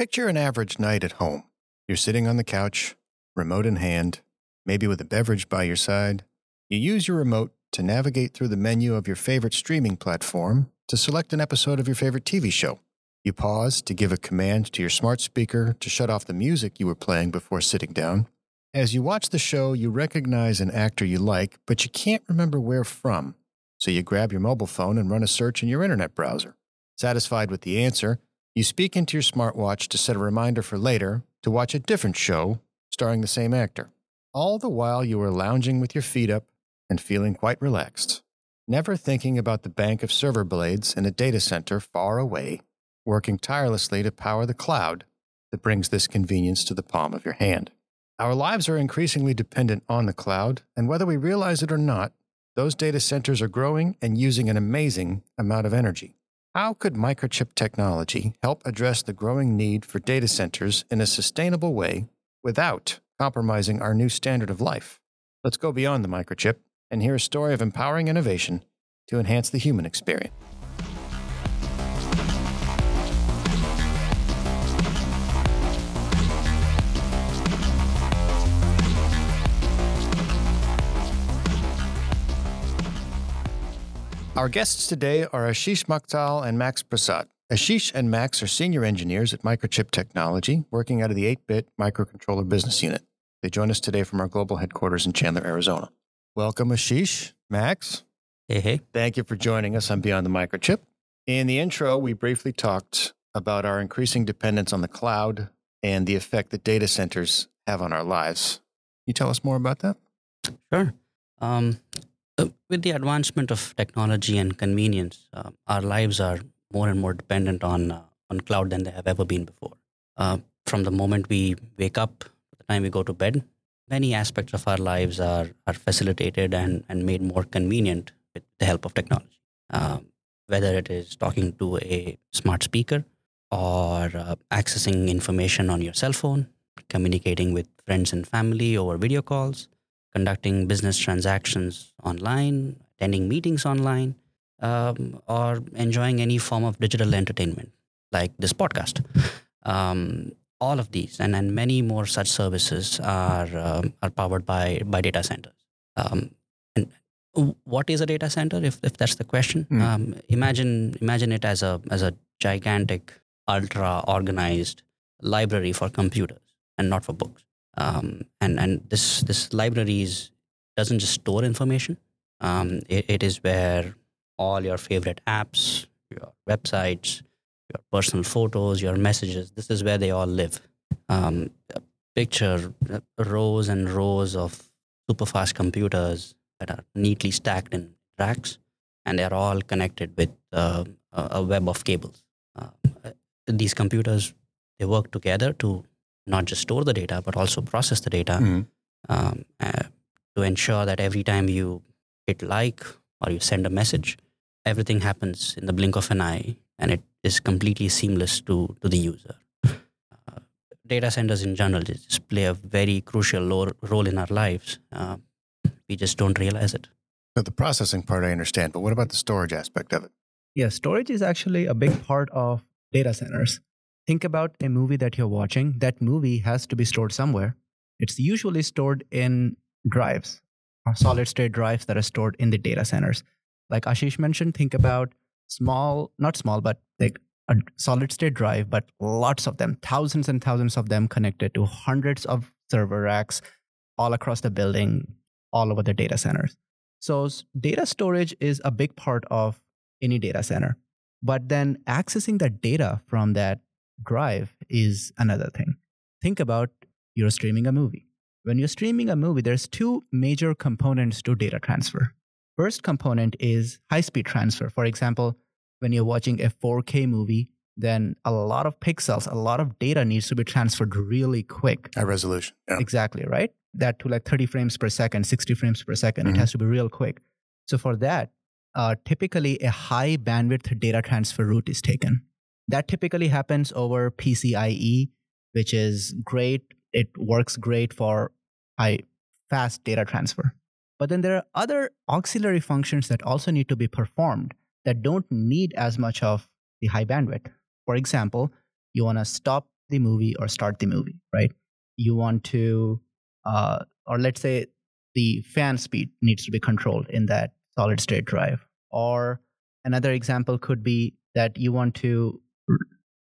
Picture an average night at home. You're sitting on the couch, remote in hand, maybe with a beverage by your side. You use your remote to navigate through the menu of your favorite streaming platform to select an episode of your favorite TV show. You pause to give a command to your smart speaker to shut off the music you were playing before sitting down. As you watch the show, you recognize an actor you like, but you can't remember where from. So you grab your mobile phone and run a search in your internet browser. Satisfied with the answer, you speak into your smartwatch to set a reminder for later to watch a different show starring the same actor. All the while you are lounging with your feet up and feeling quite relaxed, never thinking about the bank of server blades in a data center far away, working tirelessly to power the cloud that brings this convenience to the palm of your hand. Our lives are increasingly dependent on the cloud, and whether we realize it or not, those data centers are growing and using an amazing amount of energy. How could microchip technology help address the growing need for data centers in a sustainable way without compromising our new standard of life? Let's go beyond the microchip and hear a story of empowering innovation to enhance the human experience. Our guests today are Ashish Makthal and Max Prasad. Ashish and Max are senior engineers at Microchip Technology, working out of the 8 bit microcontroller business unit. They join us today from our global headquarters in Chandler, Arizona. Welcome, Ashish, Max. Hey, hey. Thank you for joining us on Beyond the Microchip. In the intro, we briefly talked about our increasing dependence on the cloud and the effect that data centers have on our lives. Can you tell us more about that? Sure. Um, with the advancement of technology and convenience, uh, our lives are more and more dependent on uh, on cloud than they have ever been before. Uh, from the moment we wake up to the time we go to bed, many aspects of our lives are are facilitated and, and made more convenient with the help of technology. Um, whether it is talking to a smart speaker or uh, accessing information on your cell phone, communicating with friends and family over video calls, conducting business transactions online, attending meetings online, um, or enjoying any form of digital entertainment like this podcast. Um, all of these and, and many more such services are um, are powered by by data centers. Um, and what is a data center? If, if that's the question, mm. imagine imagine it as a as a gigantic, ultra organized library for computers and not for books. Um, and and this this libraries doesn't just store information. Um, it, it is where all your favorite apps, your websites, your personal photos, your messages. This is where they all live. Um, picture rows and rows of super fast computers that are neatly stacked in racks, and they're all connected with uh, a web of cables. Uh, these computers they work together to not just store the data, but also process the data mm-hmm. um, uh, to ensure that every time you hit like or you send a message, everything happens in the blink of an eye and it is completely seamless to, to the user. Uh, data centers in general just play a very crucial role in our lives. Uh, we just don't realize it. But the processing part I understand, but what about the storage aspect of it? Yeah, storage is actually a big part of data centers think about a movie that you're watching. That movie has to be stored somewhere. It's usually stored in drives solid state drives that are stored in the data centers. Like Ashish mentioned, think about small, not small, but like a solid state drive, but lots of them, thousands and thousands of them connected to hundreds of server racks all across the building, all over the data centers. So, data storage is a big part of any data center. But then accessing the data from that drive is another thing. Think about you're streaming a movie. When you're streaming a movie, there's two major components to data transfer. First component is high speed transfer. For example, when you're watching a 4K movie, then a lot of pixels, a lot of data needs to be transferred really quick. High resolution. Yeah. Exactly, right? That to like 30 frames per second, 60 frames per 2nd mm-hmm. it has to be real quick. So for that, uh, typically a high bandwidth data transfer route is taken. That typically happens over PCIe, which is great. It works great for high fast data transfer. But then there are other auxiliary functions that also need to be performed that don't need as much of the high bandwidth. For example, you want to stop the movie or start the movie, right? You want to, uh, or let's say the fan speed needs to be controlled in that solid state drive. Or another example could be that you want to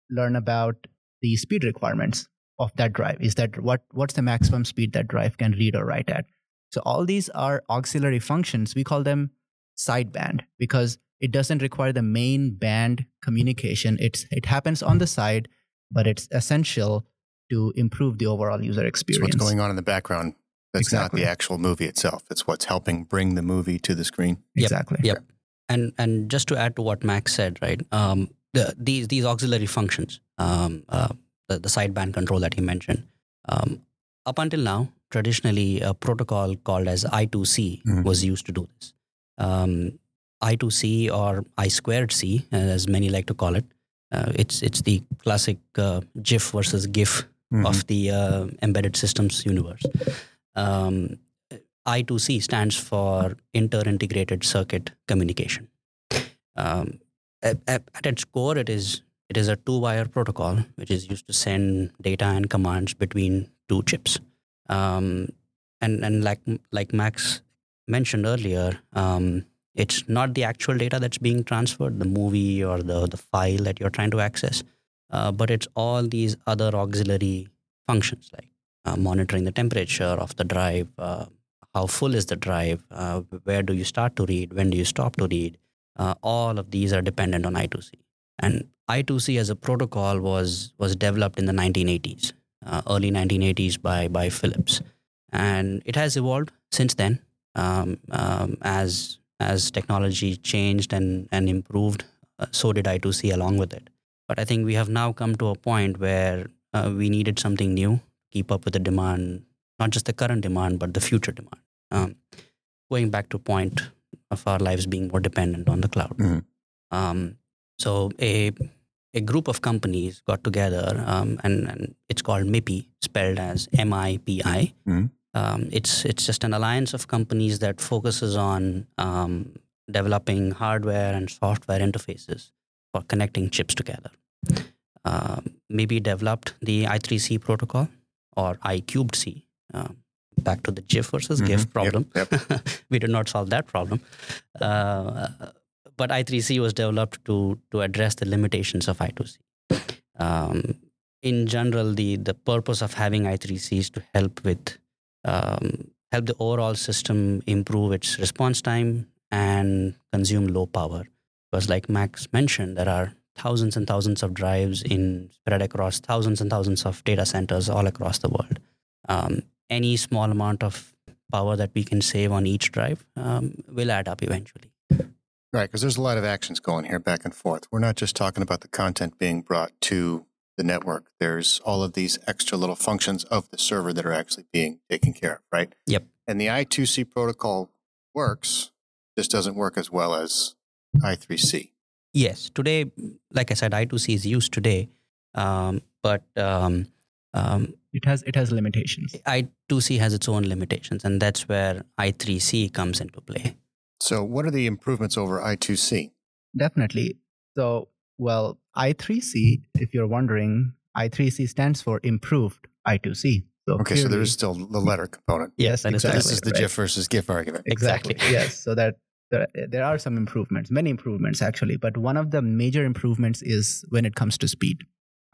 learn about the speed requirements of that drive. Is that what what's the maximum speed that drive can read or write at? So all these are auxiliary functions. We call them sideband because it doesn't require the main band communication. It's it happens on the side, but it's essential to improve the overall user It's experience. what's going on in the background. That's Exactly. not the actual movie itself. It's what's helping bring the movie to the screen. Yep. Exactly. Yep. And and just to add to what Max said, right? Um, the, these these auxiliary functions, um, uh, the, the sideband control that he mentioned, um, up until now, traditionally a protocol called as I2C Mhm. was used to do this. Um, I2C or I squared C, as many like to call it. Uh, it's it's the classic uh, GIF versus GIF Mhm. of the uh, embedded systems universe. Um, I2C stands for inter-integrated circuit communication. Um, at, at its core, it is it is a two-wire protocol which is used to send data and commands between two chips. Um, and and like like Max mentioned earlier, um, it's not the actual data that's being transferred, the movie or the the file that you're trying to access, uh, but it's all these other auxiliary functions like uh, monitoring the temperature of the drive, uh, how full is the drive, uh, where do you start to read, when do you stop to read. Uh, all of these are dependent on I2C. And I2C as a protocol was was developed in the 1980s, uh, early 1980s by by Philips, and it has evolved since then um, um, as as technology changed and and improved. Uh, so did I2C along with it. But I think we have now come to a point where uh, we needed something new, keep up with the demand, not just the current demand, but the future demand. Um, going back to point of our lives being more dependent on the cloud. Mhm. Um, so a a group of companies got together, um, and, and it's called MIPI, spelled as M I P I. Mhm. Um, it's it's just an alliance of companies that focuses on um, developing hardware and software interfaces for connecting chips together. Um, MIPI developed the I3C protocol or I cubed C. Um, back to the GIF versus Mhm. GIF Yep, problem. yep. we did not solve that problem. Uh, but I3C was developed to to address the limitations of I2C. Um, in general, the the purpose of having I3C is to help with um, help the overall system improve its response time and consume low power. Because, like Max mentioned, there are thousands and thousands of drives in spread across thousands and thousands of data centers all across the world. Um, any small amount of power that we can save on each drive um, will add up eventually. Right, because there's a lot of actions going here back and forth. We're not just talking about the content being brought to the network. There's all of these extra little functions of the server that are actually being taken care of, right? Yep. And the I2C protocol works, just doesn't work as well as I3C. Yes, today, like I said, I2C is used today, um, but um, um, It has it has limitations. I2C has its own limitations, and that's where I3C comes into play. So, what are the improvements over I2C? Definitely. So, well, I3C, if you're wondering, I3C stands for improved I2C. So Okay, so there is still the letter component. yes, that is So exactly. this is the right. GIF versus GIF argument. Exactly. Exactly. yes. So that there, there are some improvements, many improvements actually, but one of the major improvements is when it comes to speed.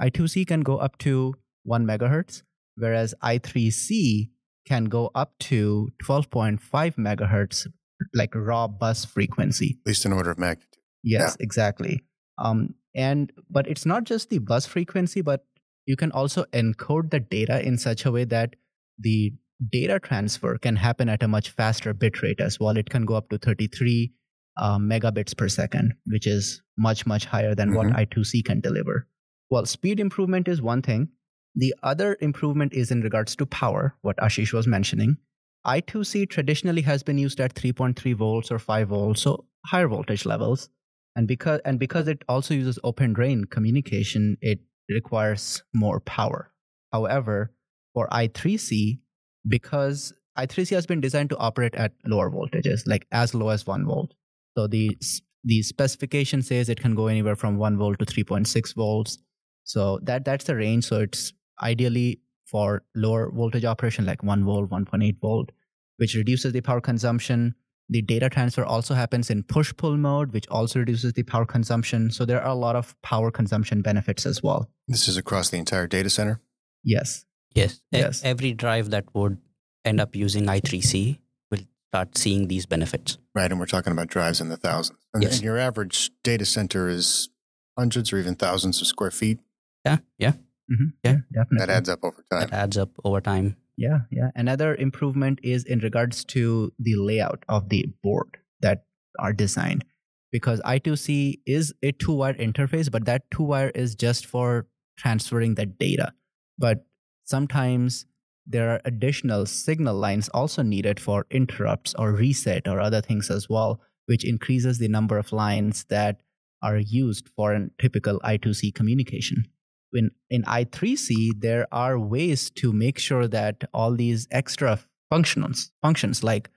I2C can go up to 1 megahertz, whereas I3C can go up to 12.5 megahertz, like raw bus frequency. At least an order of magnitude. Yes, exactly. Um, and but it's not just the bus frequency, but you can also encode the data in such a way that the data transfer can happen at a much faster bit rate as well. It can go up to 33 uh, megabits per second, which is much much higher than what I2C can deliver. Well, speed improvement is one thing. The other improvement is in regards to power, what Ashish was mentioning. I2C traditionally has been used at 3.3 volts or 5 volts, so higher voltage levels. And because and because it also uses open drain communication, it requires more power. However, for I3C, because I3C has been designed to operate at lower voltages, like as low as 1 volt. So the the specification says it can go anywhere from 1 volt to 3.6 volts. So that that's the range. So it's ideally for lower voltage operation like 1 volt, 1.8 volt, which reduces the power consumption. The data transfer also happens in push pull mode, which also reduces the power consumption. So there are a lot of power consumption benefits as well. This is across the entire data center. Yes. Yes. E- Yes. Every drive that would end up using I3C will start seeing these benefits. Right. And we're talking about drives in the thousands. And, Yes. and your average data center is hundreds or even thousands of square feet. Yeah. Yeah. Mhm. Yeah. definitely. That adds up over time. That adds up over time. Yeah, yeah. Another improvement is in regards to the layout of the board that are designed because I2C is a two wire interface, but that two wire is just for transferring the data. But sometimes there are additional signal lines also needed for interrupts or reset or other things as well, which increases the number of lines that are used for a typical I2C communication in, in i3c there are ways to make sure that all these extra functions functions like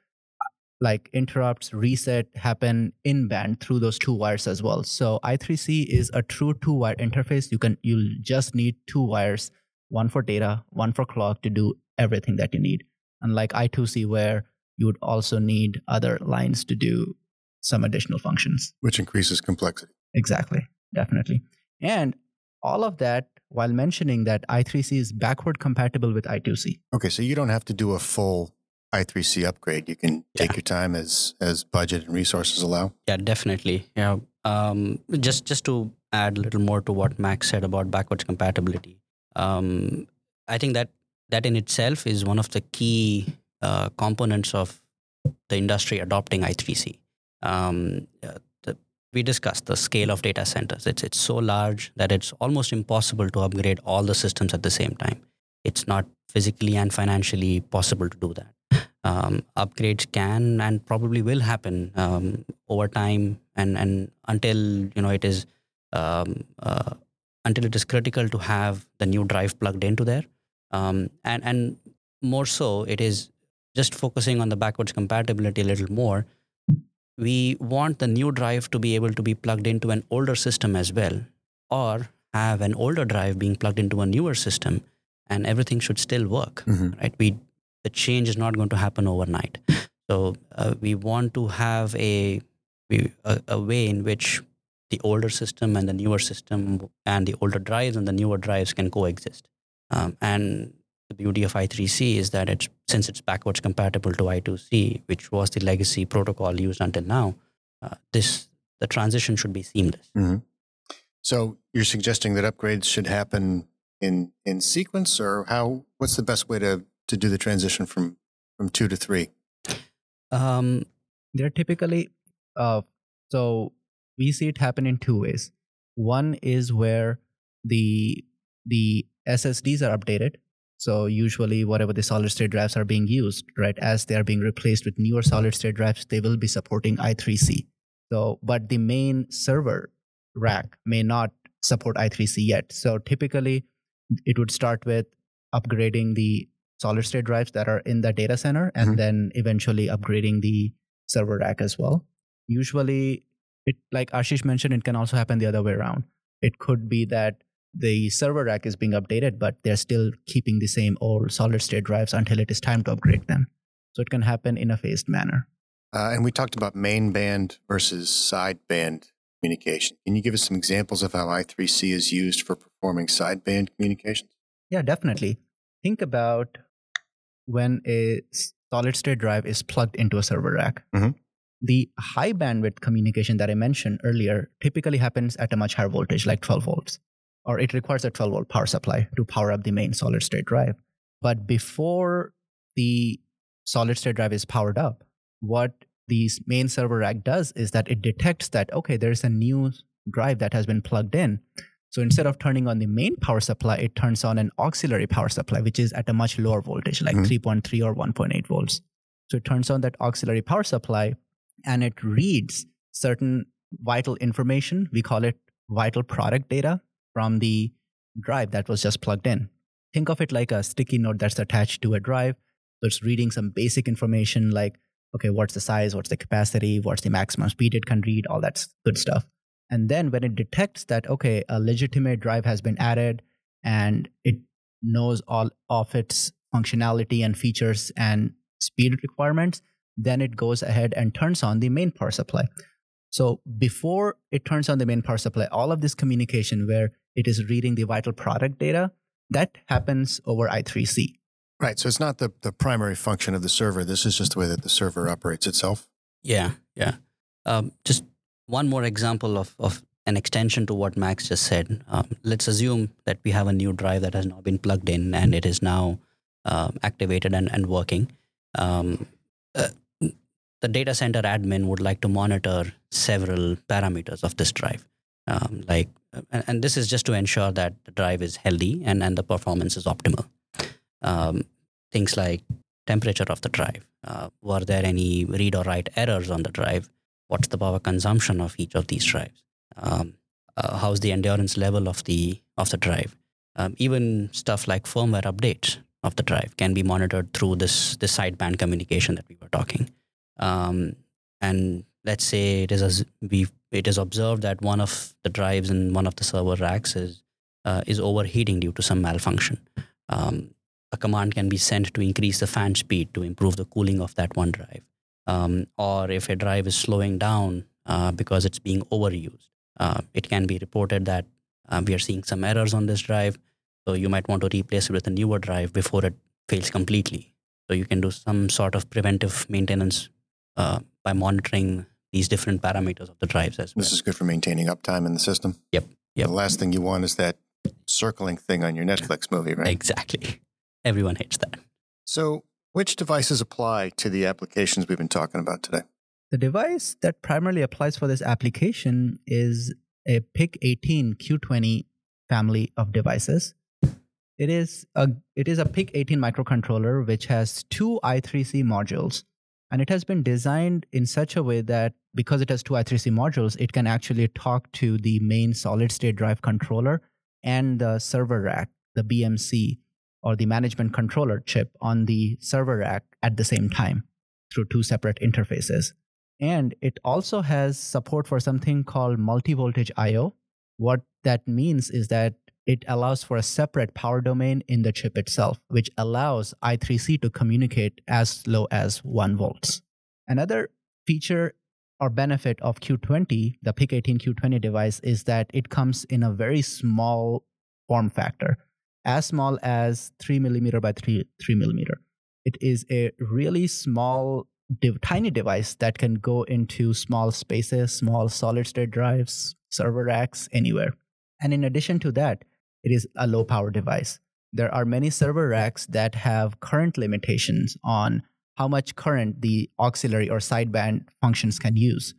like interrupts reset happen in band through those two wires as well. So i3c is a true two wire interface. You can you just need two wires one for data one for clock to do everything that you need. Unlike i2c where you would also need other lines to do some additional functions. Which increases complexity. Exactly, definitely. And all of that while mentioning that i3c is backward compatible with i2c. Okay, so you don't have to do a full I3C upgrade. You can take Yeah. your time as as budget and resources allow. Yeah, definitely. Yeah. Um, just just to add a little more to what Max said about backwards compatibility, um, I think that that in itself is one of the key uh, components of the industry adopting I3C. Um, uh, the, we discussed the scale of data centers. It's it's so large that it's almost impossible to upgrade all the systems at the same time. It's not physically and financially possible to do that. Um, upgrades can and probably will happen um, over time, and and until you know it is um, uh, until it is critical to have the new drive plugged into there, um, and and more so, it is just focusing on the backwards compatibility a little more. We want the new drive to be able to be plugged into an older system as well, or have an older drive being plugged into a newer system, and everything should still work Mhm. right? We the change is not going to happen overnight. So uh, we want to have a, we, a a way in which the older system and the newer system and the older drives and the newer drives can coexist. Um, and the beauty of i3c is that it's since it's backwards compatible to i2c which was the legacy protocol used until now uh, this the transition should be seamless Mhm. So you're suggesting that upgrades should happen in in sequence, or how? What's the best way to to do the transition from from two to three? um, They're typically uh, so we see it happen in two ways. One is where the the SSDs are updated. So usually whatever the solid state drives are being used, right, as they are being replaced with newer solid state drives, they will be supporting I3C. So but the main server rack may not support I3C yet. So typically it would start with upgrading the solid state drives that are in the data center and Mhm. then eventually upgrading the server rack as well. Usually, it like Ashish mentioned, it can also happen the other way around. It could be that the server rack is being updated, but they're still keeping the same old solid state drives until it is time to upgrade them. So it can happen in a phased manner. Uh, and we talked about main band versus sideband communication. Can you give us some examples of how I3C is used for performing sideband communications? Yeah, definitely. Think about when a solid state drive is plugged into a server rack. Mhm. The high bandwidth communication that I mentioned earlier typically happens at a much higher voltage, like 12 volts, or it requires a 12 volt power supply to power up the main solid state drive. But before the solid state drive is powered up, what the main server rack does is that it detects that, okay, there's a new drive that has been plugged in. So instead of turning on the main power supply, it turns on an auxiliary power supply, which is at a much lower voltage, like Mhm. 3.3 or 1.8 volts. So it turns on that auxiliary power supply and it reads certain vital information. We call it vital product data from the drive that was just plugged in. Think of it like a sticky note that's attached to a drive. So it's reading some basic information like, okay, what's the size, what's the capacity, what's the maximum speed it can read, all that good stuff. And then when it detects that, okay, a legitimate drive has been added and it knows all of its functionality and features and speed requirements, then it goes ahead and turns on the main power supply. So before it turns on the main power supply, all of this communication where it is reading the vital product data, that happens over I3C. Right. So it's not the, the primary function of the server. This is just the way that the server operates itself. Yeah, yeah. Um, just one more example of, of an extension to what Max just said. Um, let's assume that we have a new drive that has now been plugged in and it is now uh, activated and, and working. Um, uh, the data center admin would like to monitor several parameters of this drive. Um, like, and, and, this is just to ensure that the drive is healthy and, and the performance is optimal. Um, things like temperature of the drive. Uh, were there any read or write errors on the drive? What's the power consumption of each of these drives? Um, uh, how's the endurance level of the of the drive? Um, even stuff like firmware updates of the drive can be monitored through this this sideband communication that we were talking. Um, and let's say it is a, we it is observed that one of the drives in one of the server racks is uh, is overheating due to some malfunction. Um, a command can be sent to increase the fan speed to improve the cooling of that one drive. Um, or if a drive is slowing down uh, because it's being overused, uh, it can be reported that uh, we are seeing some errors on this drive. So you might want to replace it with a newer drive before it fails completely. So you can do some sort of preventive maintenance uh, by monitoring these different parameters of the drives as well. This is good for maintaining uptime in the system. Yep. Yep. The last thing you want is that circling thing on your Netflix movie, right? Exactly. Everyone hates that. So, which devices apply to the applications we've been talking about today? The device that primarily applies for this application is a PIC18 Q20 family of devices. It is a it is a PIC18 microcontroller which has two I3C modules and it has been designed in such a way that because it has two I3C modules, it can actually talk to the main solid state drive controller and the server rack, the BMC or the management controller chip on the server rack at the same time through two separate interfaces. And it also has support for something called multi voltage I/O. What that means is that it allows for a separate power domain in the chip itself, which allows I3C to communicate as low as 1 volts. Another feature or benefit of Q20, the PIC18 Q20 device, is that it comes in a very small form factor as small as three millimeter by three three millimeter. It is a really small, div- tiny device that can go into small spaces, small solid state drives, server racks, anywhere. And in addition to that, it is a low power device. There are many server racks that have current limitations on how much current the auxiliary or sideband functions can use.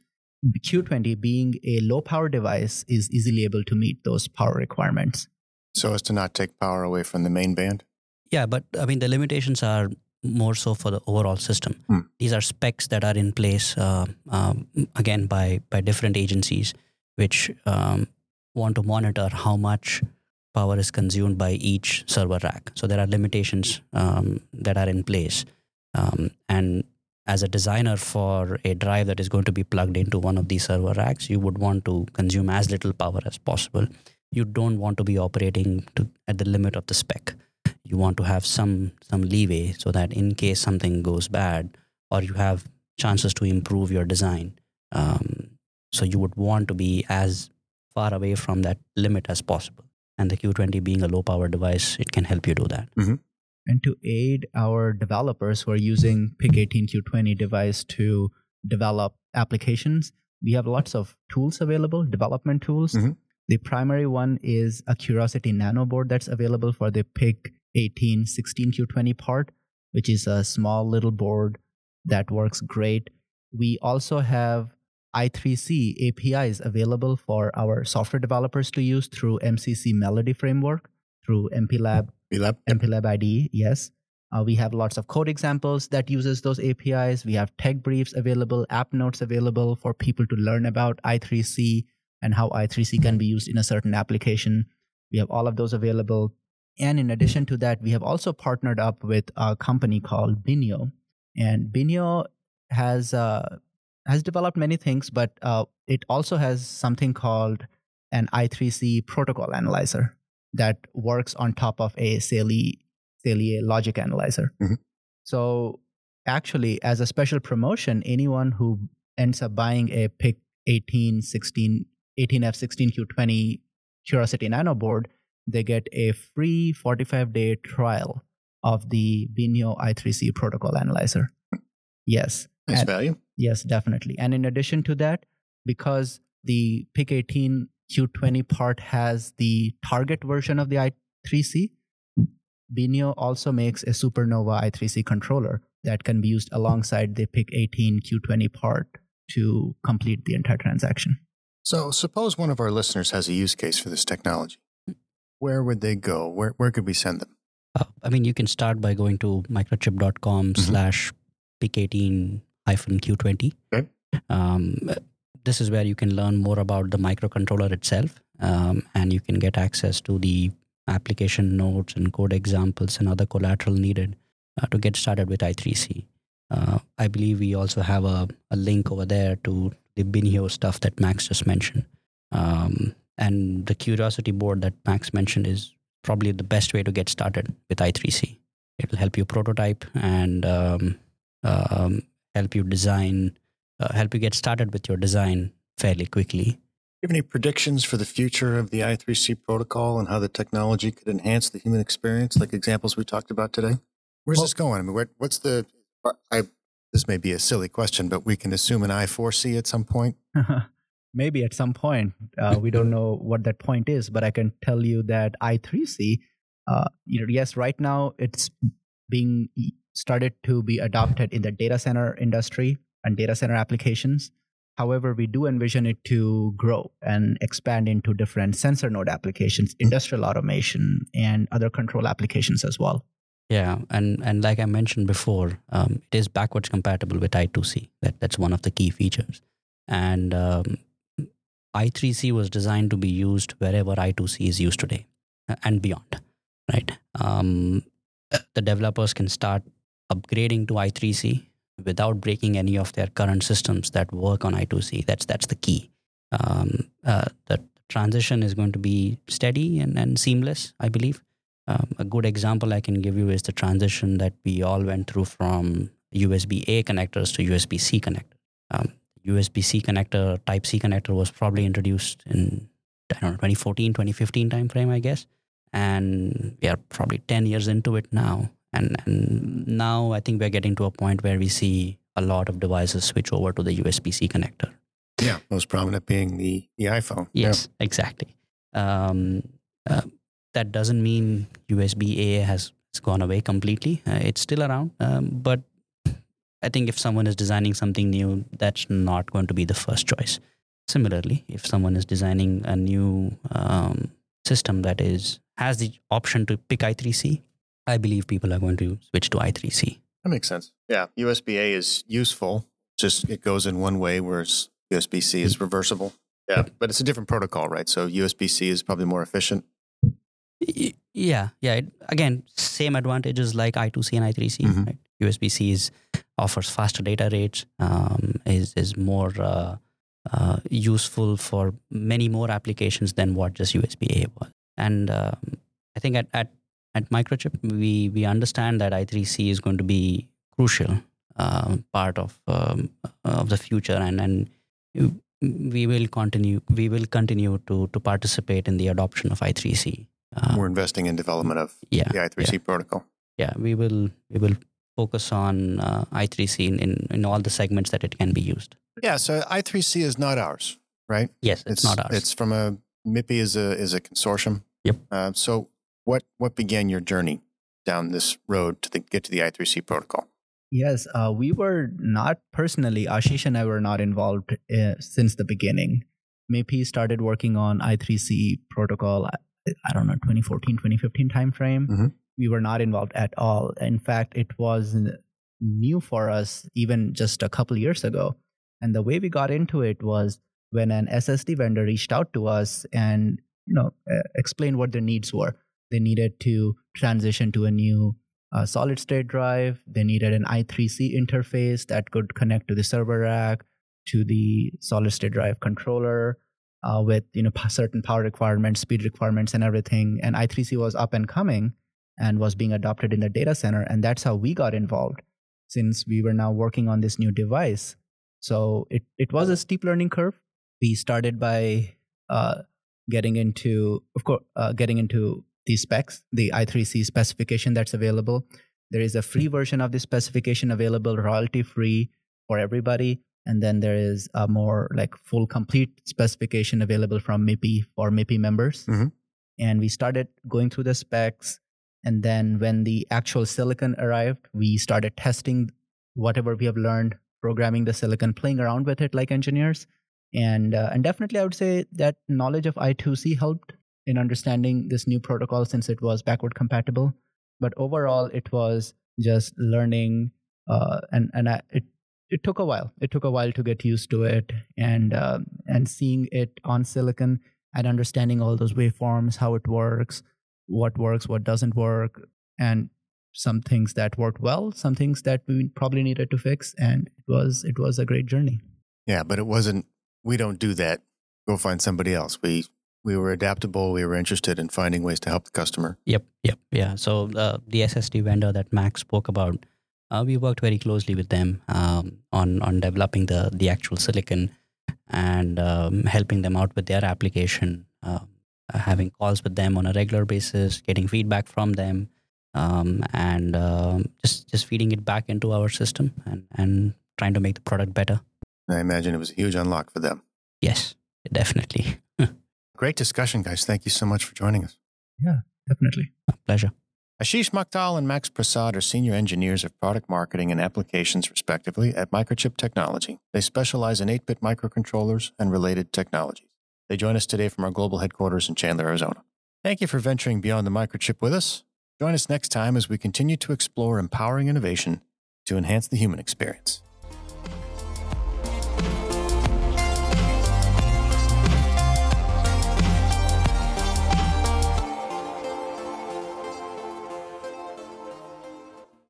Q20 being a low power device is easily able to meet those power requirements so as to not take power away from the main band? Yeah, but I mean, the limitations are more so for the overall system. Hmm. These are specs that are in place, uh, um, again, by, by different agencies, which um, want to monitor how much power is consumed by each server rack. So there are limitations um, that are in place. Um, and as a designer for a drive that is going to be plugged into one of these server racks, you would want to consume as little power as possible you don't want to be operating to, at the limit of the spec. You want to have some some leeway so that in case something goes bad, or you have chances to improve your design. Um, so you would want to be as far away from that limit as possible. And the Q20 being a low power device, it can help you do that. Mm-hmm. And to aid our developers who are using PIC18 Q20 device to develop applications, we have lots of tools available, development tools. Mm-hmm. The primary one is a Curiosity Nano board that's available for the PIC 18 16Q20 part, which is a small little board that works great. We also have I3C APIs available for our software developers to use through MCC Melody framework, through MPLAB, MPLAB, MPLAB IDE, yes. Uh, we have lots of code examples that uses those APIs. We have tech briefs available, app notes available for people to learn about I3C and how I3C can be used in a certain application. We have all of those available. And in addition to that, we have also partnered up with a company called Binho. And Binho has uh, has developed many things, but uh, it also has something called an I3C protocol analyzer that works on top of a Saleae, Saleae logic analyzer. Mhm. So actually, as a special promotion, anyone who ends up buying a PIC 18, 16, 18F16Q20 Curiosity Nano board, they get a free 45 day trial of the Binho i3C protocol analyzer. Yes. Nice And- value. Yes, definitely. And in addition to that, because the PIC 18 Q20 part has the target version of the i3C, Binho also makes a Supernova i3C controller that can be used alongside the PIC 18 Q20 part to complete the entire transaction. So, suppose one of our listeners has a use case for this technology. Where would they go? Where, where could we send them? Uh, I mean, you can start by going to microchip.com Mhm. slash pic18 hyphen Q20. Okay. Um, this is where you can learn more about the microcontroller itself um, and you can get access to the application notes and code examples and other collateral needed uh, to get started with I3C. Uh, I believe we also have a, a link over there to the Binho stuff that Max just mentioned. Um, and the Curiosity board that Max mentioned is probably the best way to get started with I3C. It'll help you prototype and um, um, help you design, uh, help you get started with your design fairly quickly. Do you have any predictions for the future of the I3C protocol and how the technology could enhance the human experience, like examples we talked about today? Where's Well- this going? I mean, where, what's the? I, this may be a silly question, but we can assume an I4C at some point. Maybe at some point. Uh, we don't know what that point is, but I can tell you that I3C, uh, you know, yes, right now it's being started to be adopted in the data center industry and data center applications. However, we do envision it to grow and expand into different sensor node applications, industrial automation, and other control applications as well. Yeah, and and like I mentioned before, um, it is backwards compatible with I2C. That that's one of the key features. And um, I3C was designed to be used wherever I2C is used today and beyond. Right. Um, the developers can start upgrading to I3C without breaking any of their current systems that work on I2C. That's that's the key. Um, uh, the transition is going to be steady and, and seamless, I believe. Um, a good example I can give you is the transition that we all went through from USB A connectors to USB C connectors. Um, USB C connector, Type C connector was probably introduced in I don't know 2014, 2015 timeframe, I guess. And we are probably 10 years into it now. And, and now I think we're getting to a point where we see a lot of devices switch over to the USB C connector. Yeah, most prominent being the the iPhone. Yeah. Yes, exactly. Um, uh, that doesn't mean USB A has, has gone away completely. Uh, it's still around, um, but I think if someone is designing something new, that's not going to be the first choice. Similarly, if someone is designing a new um, system that is has the option to pick I3C, I believe people are going to switch to I3C. That makes sense. Yeah, USB A is useful. Just it goes in one way, whereas USB C is reversible. Yeah, but it's a different protocol, right? So USB C is probably more efficient. Yeah, yeah. Again, same advantages like I2C and I3C. Mhm. Right? USB-C is offers faster data rates, um, is is more uh, uh, useful for many more applications than what just USB-A was. And um, I think at, at at Microchip, we we understand that I3C is going to be crucial um, part of um, of the future, and and we will continue we will continue to to participate in the adoption of I3C. Uh, We're investing in development of yeah, the I3C protocol. yeah we will we will focus on uh, i3c in, in, in all the segments that it can be used Yeah, so I3C is not ours, right? yes it's, not ours It's from a MIPI is a is a consortium. Yep. Uh, so what what began your journey down this road to the, get to the I3C protocol? Yes, uh, we were not personally, Ashish and I were not involved uh, since the beginning. MIPI started working on I3C protocol, I, I don't know, 2014, 2015 timeframe. Mhm. We were not involved at all. In fact, it was new for us even just a couple years ago. And the way we got into it was when an SSD vendor reached out to us and you know uh, explained what their needs were. They needed to transition to a new uh, solid state drive. They needed an I3C interface that could connect to the server rack to the solid state drive controller uh, with you know certain power requirements, speed requirements, and everything. And I3C was up and coming and was being adopted in the data center, and that's how we got involved since we were now working on this new device. So it it was a steep learning curve. We started by uh, getting into, of course, uh, getting into the specs, the I3C specification that's available. There is a free version of the specification available, royalty free for everybody. And then there is a more like full complete specification available from MIPI for MIPI members. Mhm. And we started going through the specs. And then when the actual silicon arrived, we started testing whatever we have learned, programming the silicon, playing around with it like engineers. And uh, and definitely, I would say that knowledge of I2C helped in understanding this new protocol since it was backward compatible. But overall, it was just learning, uh, and and I, it it took a while. It took a while to get used to it, and uh, and seeing it on silicon and understanding all those waveforms, how it works, what works, what doesn't work, and some things that worked well, some things that we probably needed to fix, and it was it was a great journey. Yeah, but it wasn't. We don't do that. Go find somebody else. We we were adaptable. We were interested in finding ways to help the customer. Yep, yep, yeah. So uh, the SSD vendor that Max spoke about, uh, we worked very closely with them um, on on developing the the actual silicon and um, helping them out with their application. Uh, having calls with them on a regular basis, getting feedback from them, um, and um, just just feeding it back into our system and and trying to make the product better. I imagine it was a huge unlock for them. Yes, definitely. Great discussion, guys. Thank you so much for joining us. Yeah, definitely. Pleasure. Ashish Makthal and Max Prasad are senior engineers of product marketing and applications, respectively, at Microchip Technology. They specialize in 8 bit microcontrollers and related technologies. They join us today from our global headquarters in Chandler, Arizona. Thank you for venturing beyond the microchip with us. Join us next time as we continue to explore empowering innovation to enhance the human experience.